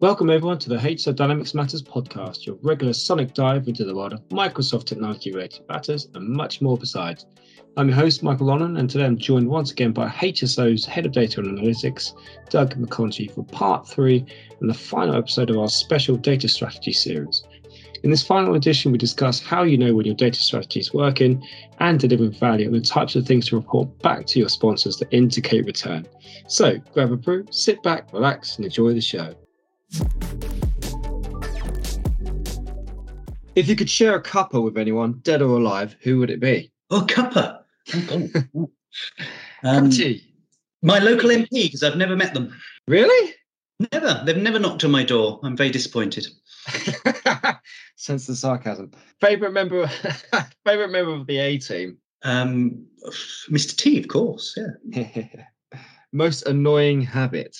Welcome everyone to the HSO Dynamics Matters podcast, your regular sonic dive into the world of Microsoft technology related matters and much more besides. I'm your host, Michael Lonnan, and today I'm joined once again by HSO's Head of Data and Analytics, Doug McConchie, for part three and the final episode of our special data strategy series. In this final edition, we discuss how you know when your data strategy is working and delivering value and the types of things to report back to your sponsors to indicate return. So grab a brew, sit back, relax, and enjoy the show. If you could share a cuppa with anyone, dead or alive, who would it be? Oh, cuppa. Oh, um, my local MP, because I've never met them. Really? Never. They've never knocked on my door. I'm very disappointed. Sense the sarcasm. Favorite member, favorite member of the A team. Um, Mr. T, of course. Yeah. Most annoying habit.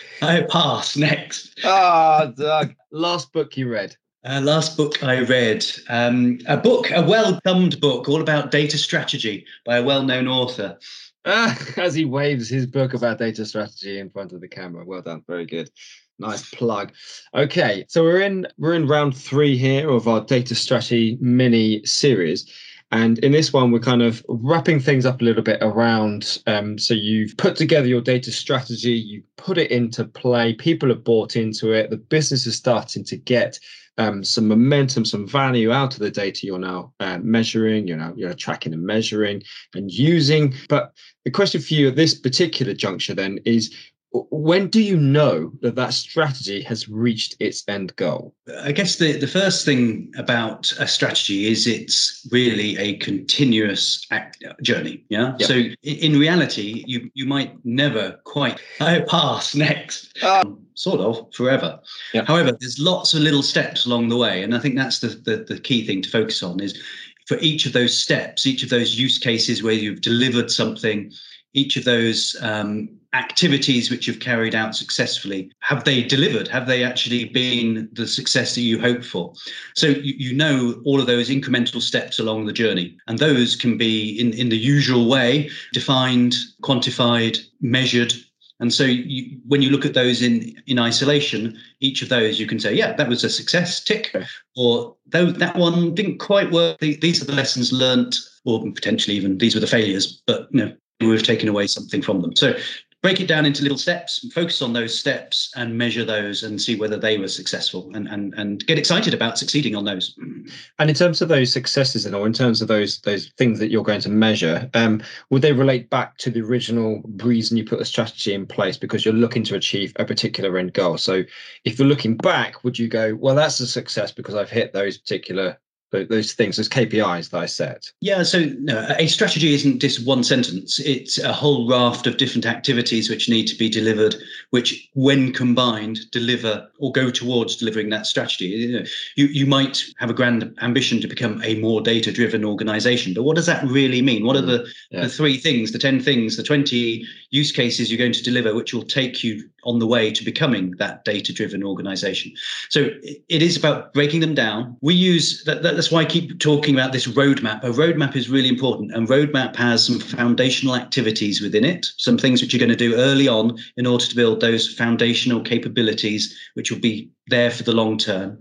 I pass next. Ah, oh, Doug. Last book you read. Uh, last book I read, um, a book, a well-thumbed book, all about data strategy by a well-known author. Ah, as he waves his book about data strategy in front of the camera. Well done, very good. Nice plug. Okay, so we're in we're in round three here of our data strategy mini series. And in this one, we're kind of wrapping things up a little bit around. Um, so you've put together your data strategy, you put it into play, people have bought into it, the business is starting to get um, some momentum, some value out of the data you're now uh, measuring, you're now you're tracking and measuring and using. But the question for you at this particular juncture then is when do you know that that strategy has reached its end goal? I guess the, the first thing about a strategy is it's really a continuous act, journey yeah? Yep. so in reality you you might never quite pass next. Um, sort of forever. Yep. however there's lots of little steps along the way and i think that's the, the the key thing to focus on is for each of those steps each of those use cases where you've delivered something each of those um, activities which you've carried out successfully have they delivered? Have they actually been the success that you hoped for? So you, you know all of those incremental steps along the journey and those can be in, in the usual way defined quantified measured. And so you, when you look at those in, in isolation, each of those you can say, yeah, that was a success, tick, or though that one didn't quite work. These are the lessons learnt, or potentially even these were the failures, but you know, we've taken away something from them. So break it down into little steps and focus on those steps and measure those and see whether they were successful and and, and get excited about succeeding on those and in terms of those successes and or in terms of those those things that you're going to measure um, would they relate back to the original reason you put the strategy in place because you're looking to achieve a particular end goal so if you're looking back would you go well that's a success because i've hit those particular those things, those KPIs that I set? Yeah, so no, a strategy isn't just one sentence. It's a whole raft of different activities which need to be delivered, which, when combined, deliver or go towards delivering that strategy. You, know, you, you might have a grand ambition to become a more data driven organization, but what does that really mean? What are mm, the, yeah. the three things, the 10 things, the 20 use cases you're going to deliver, which will take you on the way to becoming that data driven organization? So it is about breaking them down. We use that, that that's why I keep talking about this roadmap. A roadmap is really important, and roadmap has some foundational activities within it, some things which you're going to do early on in order to build those foundational capabilities, which will be there for the long term.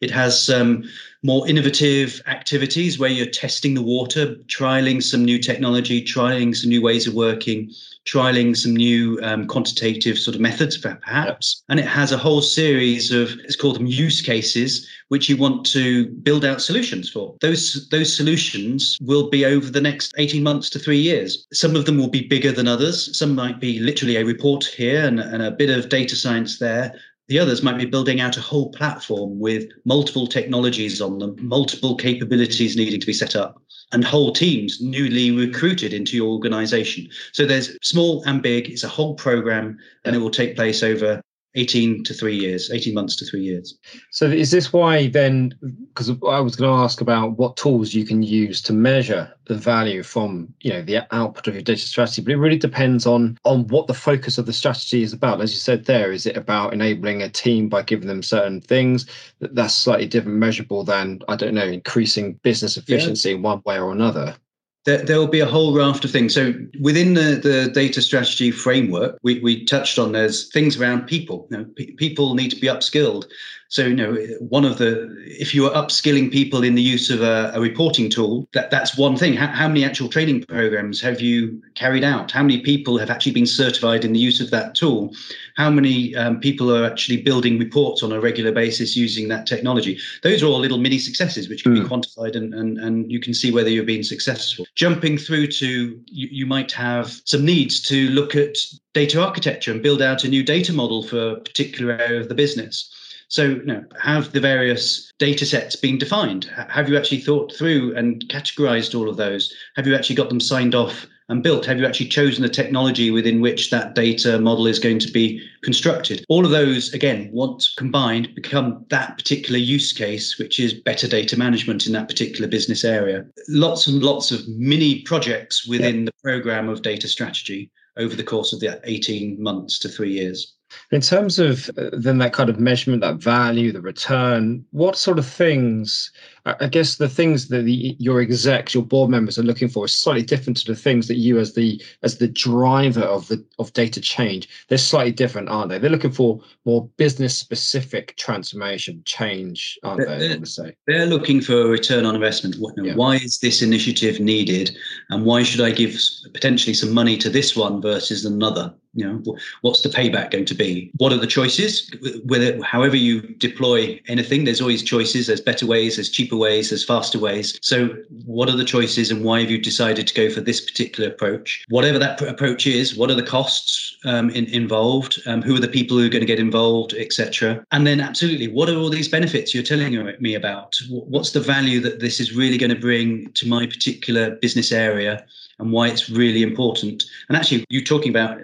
It has some more innovative activities where you're testing the water, trialing some new technology, trialing some new ways of working, trialing some new um, quantitative sort of methods, perhaps. And it has a whole series of, it's called them use cases, which you want to build out solutions for. Those, those solutions will be over the next 18 months to three years. Some of them will be bigger than others. Some might be literally a report here and, and a bit of data science there. The others might be building out a whole platform with multiple technologies on them, multiple capabilities needing to be set up, and whole teams newly recruited into your organization. So there's small and big, it's a whole program, and it will take place over 18 to three years, 18 months to three years. So is this why then, because I was going to ask about what tools you can use to measure the value from, you know, the output of your data strategy, but it really depends on, on what the focus of the strategy is about. As you said there, is it about enabling a team by giving them certain things that's slightly different measurable than, I don't know, increasing business efficiency yeah. in one way or another? There, will be a whole raft of things. So within the, the data strategy framework, we, we touched on there's things around people. You know, people need to be upskilled. So, you know, one of the, if you are upskilling people in the use of a, a reporting tool, that, that's one thing. How, how, many actual training programs have you carried out? How many people have actually been certified in the use of that tool? How many um, people are actually building reports on a regular basis using that technology? Those are all little mini successes which can mm. be hmm. quantified and, and, and you can see whether you're being successful. Jumping through to, you, you might have some needs to look at data architecture and build out a new data model for a particular area of the business. So, you know, have the various data sets been defined? Have you actually thought through and categorized all of those? Have you actually got them signed off and built? Have you actually chosen the technology within which that data model is going to be constructed? All of those, again, once combined, become that particular use case, which is better data management in that particular business area. Lots and lots of mini projects within yeah. the program of data strategy over the course of the 18 months to three years. In terms of uh, then that kind of measurement, that value, the return, what sort of things? I guess the things that the, your execs, your board members are looking for is slightly different to the things that you, as the as the driver of the of data change, they're slightly different, aren't they? They're looking for more business specific transformation change, aren't they're, they? I say they're looking for a return on investment. yeah. Why is this initiative needed, and why should I give potentially some money to this one versus another? you know what's the payback going to be what are the choices whether however you deploy anything there's always choices there's better ways there's cheaper ways there's faster ways so what are the choices and why have you decided to go for this particular approach whatever that approach is what are the costs um, in, involved um, who are the people who are going to get involved etc and then absolutely what are all these benefits you're telling me about what's the value that this is really going to bring to my particular business area and why it's really important and actually you're talking about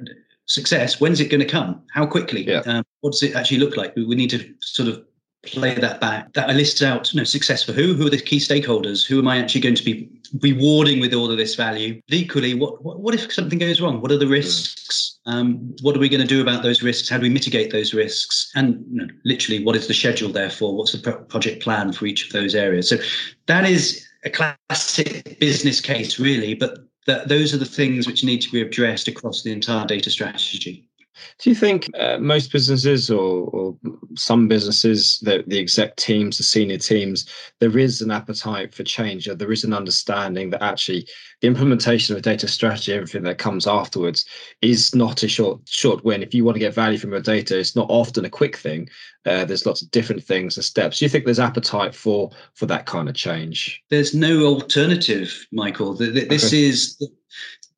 success, when's it going to come? How quickly? Yeah. Um, what does it actually look like? We, we need to sort of play that back. That I lists out, you know, success for who? Who are the key stakeholders? Who am I actually going to be rewarding with all of this value? But equally, what, what, what if something goes wrong? What are the risks? Um, what are we going to do about those risks? How do we mitigate those risks? And you know, literally, what is the schedule therefore? What's the pro- project plan for each of those areas? So that is a classic business case, really, but that those are the things which need to be addressed across the entire data strategy. Do you think uh, most businesses or, or, some businesses, the, the exec teams, the senior teams, there is an appetite for change or there is an understanding that actually the implementation of a data strategy, everything that comes afterwards, is not a short short win. If you want to get value from your data, it's not often a quick thing. Uh, there's lots of different things and steps. Do you think there's appetite for for that kind of change? There's no alternative, Michael. This okay. is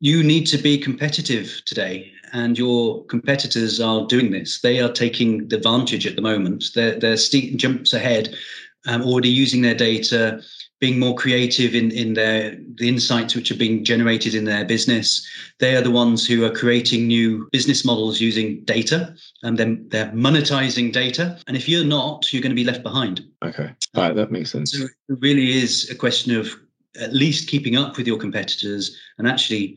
you need to be competitive today and your competitors are doing this. They are taking the advantage at the moment. They're, they're steep jumps ahead, um, already using their data, being more creative in, in their the insights which are being generated in their business. They are the ones who are creating new business models using data, and then they're monetizing data. And if you're not, you're going to be left behind. Okay, all right, that makes sense. So it really is a question of at least keeping up with your competitors and actually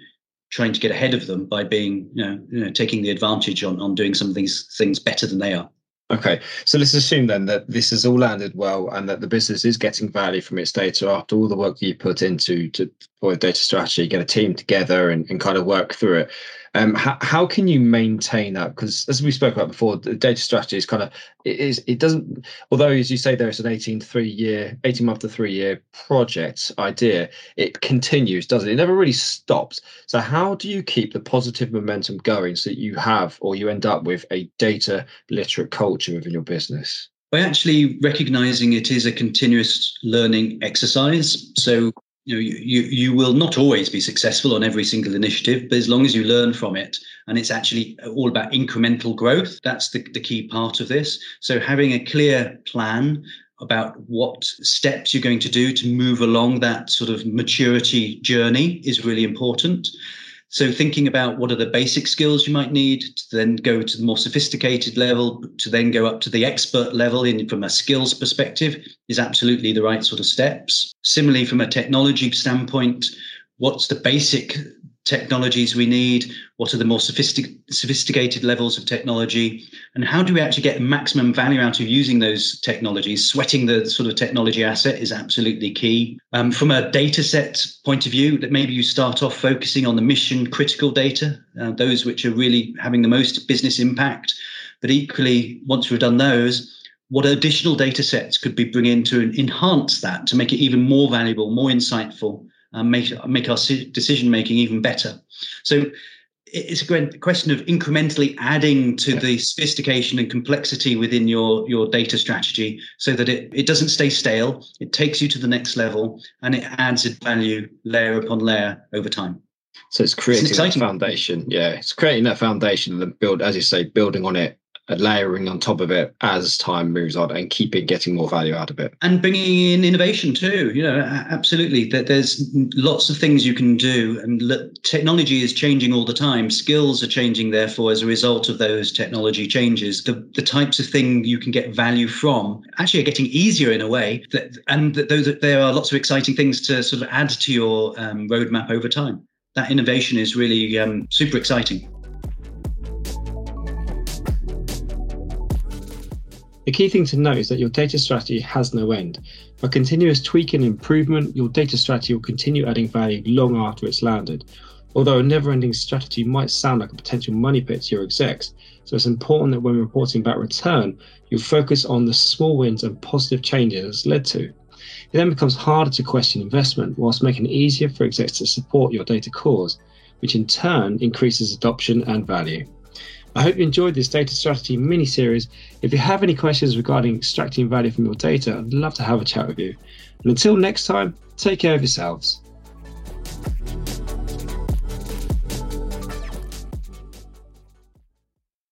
trying to get ahead of them by being, you know, you know taking the advantage on, on doing some of these things better than they are. Okay, so let's assume then that this has all landed well and that the business is getting value from its data after all the work that you put into to a data strategy, get a team together and, and kind of work through it. Um, how, how can you maintain that? Because as we spoke about before, the data strategy is kind of it is it doesn't. Although as you say, there is an 18 three year, 18 month to three year project idea. It continues, doesn't it? It never really stops. So how do you keep the positive momentum going so that you have or you end up with a data literate culture within your business? By actually recognizing it is a continuous learning exercise. So you know you, you you will not always be successful on every single initiative but as long as you learn from it and it's actually all about incremental growth that's the, the key part of this. So having a clear plan about what steps you're going to do to move along that sort of maturity journey is really important so thinking about what are the basic skills you might need to then go to the more sophisticated level, to then go up to the expert level in from a skills perspective is absolutely the right sort of steps. Similarly, from a technology standpoint, what's the basic technologies we need? What are the more sophistic- sophisticated levels of technology? And how do we actually get maximum value out of using those technologies? Sweating the sort of technology asset is absolutely key. Um, from a data set point of view, that maybe you start off focusing on the mission critical data, uh, those which are really having the most business impact. But equally, once we've done those, what additional data sets could we bring in to enhance that to make it even more valuable, more insightful, and make make our decision making even better. So it's a question of incrementally adding to the sophistication and complexity within your your data strategy so that it, it doesn't stay stale. It takes you to the next level and it adds value layer upon layer over time. So it's creating it's that foundation. Yeah it's creating that foundation and then build as you say building on it layering on top of it as time moves on and keeping getting more value out of it. And bringing in innovation too you know absolutely. That there's lots of things you can do and technology is changing all the time. Skills are changing therefore as a result of those technology changes. The, the types of thing you can get value from actually are getting easier in a way that, and that there are lots of exciting things to sort of add to your um, roadmap over time. That innovation is really um, super exciting The key thing to note is that your data strategy has no end. By continuous tweaking and improvement, your data strategy will continue adding value long after it's landed. Although a never ending strategy might sound like a potential money pit to your execs, so it's important that when reporting back return, you focus on the small wins and positive changes it's led to. It then becomes harder to question investment, whilst making it easier for execs to support your data cause, which in turn increases adoption and value. I hope you enjoyed this data strategy mini series. If you have any questions regarding extracting value from your data, I'd love to have a chat with you. And until next time, take care of yourselves.